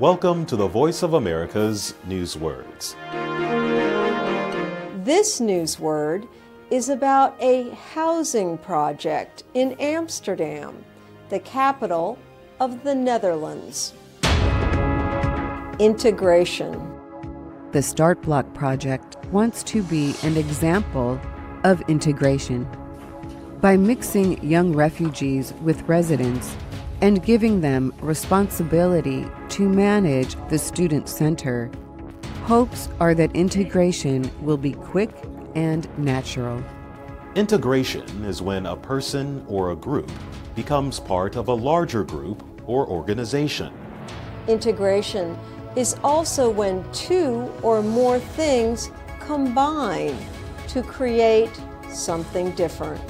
Welcome to the Voice of America's Newswords. This newsword is about a housing project in Amsterdam, the capital of the Netherlands. Integration. The Startblok Project wants to be an example of integration. By mixing young refugees with residents and giving them responsibility to manage the student center, hopes are that integration will be quick and natural. Integration is when a person or a group becomes part of a larger group or organization. Integration is also when two or more things combine to create something different.